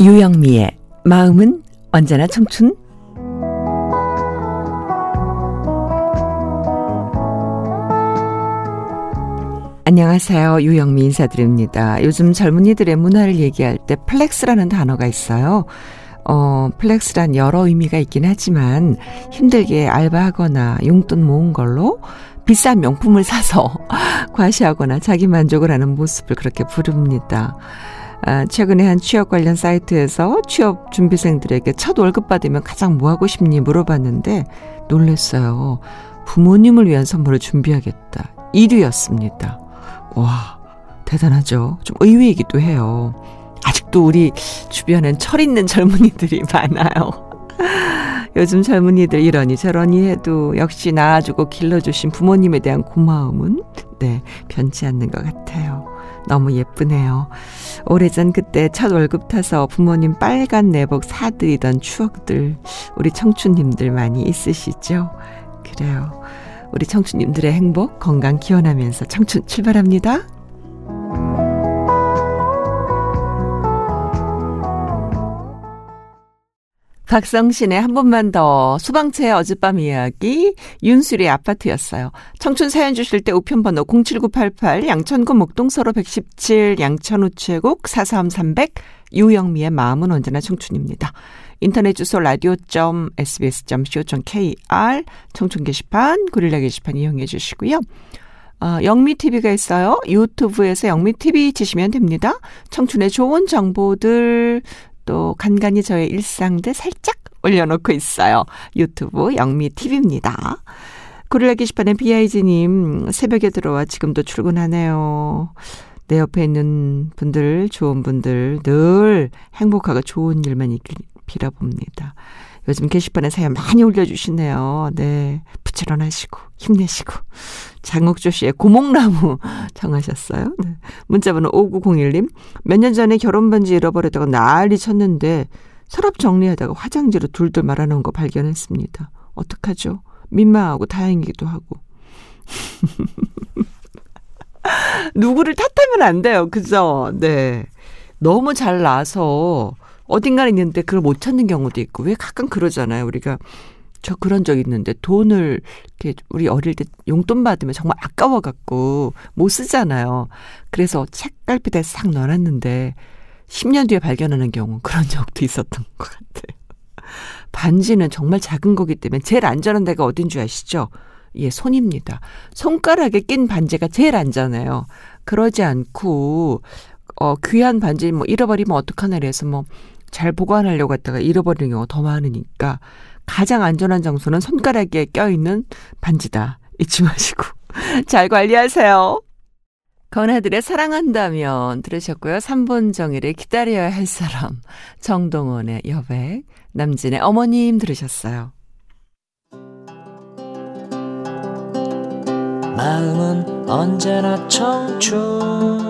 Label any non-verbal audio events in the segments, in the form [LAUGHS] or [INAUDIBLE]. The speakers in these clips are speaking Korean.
유영미의 마음은 언제나 청춘 안녕하세요. 유영미 인사드립니다. 요즘 젊은이들의 문화를 얘기할 때 flex라는 단어가 있어요. 어, flex란 여러 의미가 있긴 하지만 힘들게 알바하거나 용돈 모은 걸로 비싼 명품을 사서 [LAUGHS] 과시하거나 자기 만족을 하는 모습을 그렇게 부릅니다. 아, 최근에 한 취업 관련 사이트에서 취업 준비생들에게 첫 월급 받으면 가장 뭐 하고 싶니 물어봤는데 놀랬어요. 부모님을 위한 선물을 준비하겠다. 1위였습니다. 와, 대단하죠. 좀 의외이기도 해요. 아직도 우리 주변엔 철 있는 젊은이들이 [LAUGHS] 많아요. 요즘 젊은이들 이러니 저러니 해도 역시 낳아주고 길러주신 부모님에 대한 고마움은 네, 변치 않는 것 같아요. 너무 예쁘네요. 오래전 그때 첫 월급 타서 부모님 빨간 내복 사드리던 추억들, 우리 청춘님들 많이 있으시죠? 그래요. 우리 청춘님들의 행복, 건강 기원하면서 청춘 출발합니다. 박성신의 한 번만 더 수방채의 어젯밤 이야기 윤수리의 아파트였어요. 청춘 사연 주실 때 우편번호 07988 양천구 목동서로 117 양천 우체국 43300 유영미의 마음은 언제나 청춘입니다. 인터넷 주소 라디오.sbs.co.kr 청춘 게시판 고릴라 게시판 이용해 주시고요. 어, 영미 TV가 있어요. 유튜브에서 영미 TV 치시면 됩니다. 청춘의 좋은 정보들 또 간간히 저의 일상들 살짝 올려놓고 있어요. 유튜브 영미 TV입니다. 고릴라 게시판에 비아이즈님 새벽에 들어와 지금도 출근하네요. 내 옆에 있는 분들, 좋은 분들 늘 행복하고 좋은 일만 있길 빌어봅니다. 요즘 게시판에 사연 많이 올려주시네요. 네. 부지런하시고, 힘내시고. 장옥조 씨의 고목나무 [LAUGHS] 정하셨어요. 네. 문자번호 5901님. 몇 년 전에 결혼 반지 잃어버렸다가 난리 쳤는데 서랍 정리하다가 화장지로 둘둘 말아놓은 거 발견했습니다. 어떡하죠? 민망하고 다행이기도 하고. [LAUGHS] 누구를 탓하면 안 돼요. 그죠? 네. 너무 잘 나서 어딘가에 있는데 그걸 못 찾는 경우도 있고 왜 가끔 그러잖아요. 우리가 저 그런 적 있는데 돈을 이렇게 우리 어릴 때 용돈 받으면 정말 아까워 갖고 못 쓰잖아요. 그래서 책갈피대에 싹 넣어놨는데 10년 뒤에 발견하는 경우 그런 [LAUGHS] 적도 있었던 것 같아요. 반지는 정말 작은 거기 때문에 제일 안전한 데가 어딘 줄 아시죠? 예, 손입니다. 손가락에 낀 반지가 제일 안전해요. 그러지 않고 어 귀한 반지 뭐 잃어버리면 어떡하나 그래서 뭐 잘 보관하려고 했다가 잃어버리는 경우가 더 많으니까 가장 안전한 장소는 손가락에 껴있는 반지다. 잊지 마시고 [LAUGHS] 잘 관리하세요. 건아들의 사랑한다면 들으셨고요. 3번 정일의 기다려야 할 사람 정동원의 여백 남진의 어머님 들으셨어요. 마음은 언제나 청춘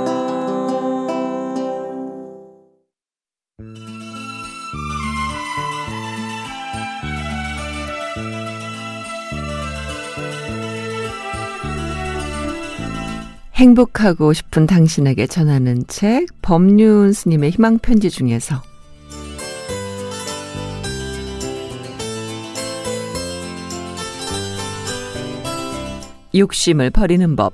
행복하고 싶은 당신에게 전하는 책 법륜 스님의 희망 편지 중에서. 욕심을 버리는 법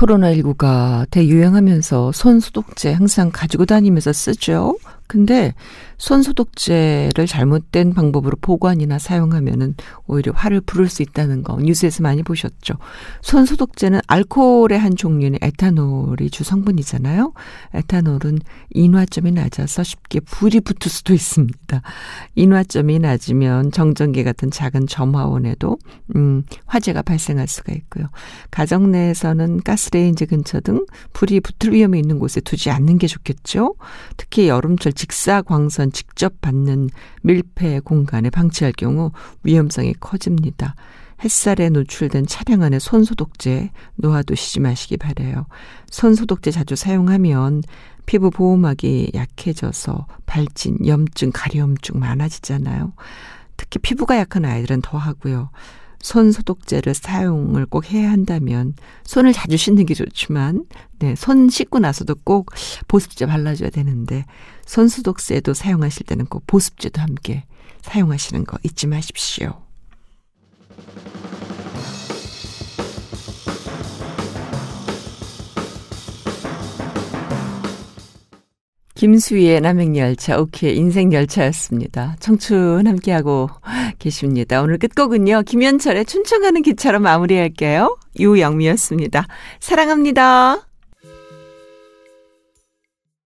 코로나19가 대유행하면서 손 소독제 항상 가지고 다니면서 쓰죠. 근데 손소독제를 잘못된 방법으로 보관이나 사용하면은 오히려 화를 부를 수 있다는 거 뉴스에서 많이 보셨죠. 손소독제는 알코올의 한 종류는 에탄올이 주 성분이잖아요. 에탄올은 인화점이 낮아서 쉽게 불이 붙을 수도 있습니다. 인화점이 낮으면 정전기 같은 작은 점화원에도 음, 화재가 발생할 수가 있고요. 가정 내에서는 가스레인지 근처 등 불이 붙을 위험이 있는 곳에 두지 않는 게 좋겠죠. 특히 여름철 직사 광선 직접 받는 밀폐 공간에 방치할 경우 위험성이 커집니다. 햇살에 노출된 차량 안에 손 소독제 놓아두시지 마시기 바래요. 손 소독제 자주 사용하면 피부 보호막이 약해져서 발진, 염증, 가려움증 많아지잖아요. 특히 피부가 약한 아이들은 더 하고요. 손 소독제를 사용을 꼭 해야 한다면 손을 자주 씻는 게 좋지만 네, 손 씻고 나서도 꼭 보습제 발라줘야 되는데 손 소독제도 사용하실 때는 꼭 보습제도 함께 사용하시는 거 잊지 마십시오. 김수희의 남행열차, 오케이, 인생열차였습니다. 청춘 함께하고 계십니다. 오늘 끝곡은요, 김현철의 춘천 가는 기차로 마무리할게요. 유영미였습니다. 사랑합니다.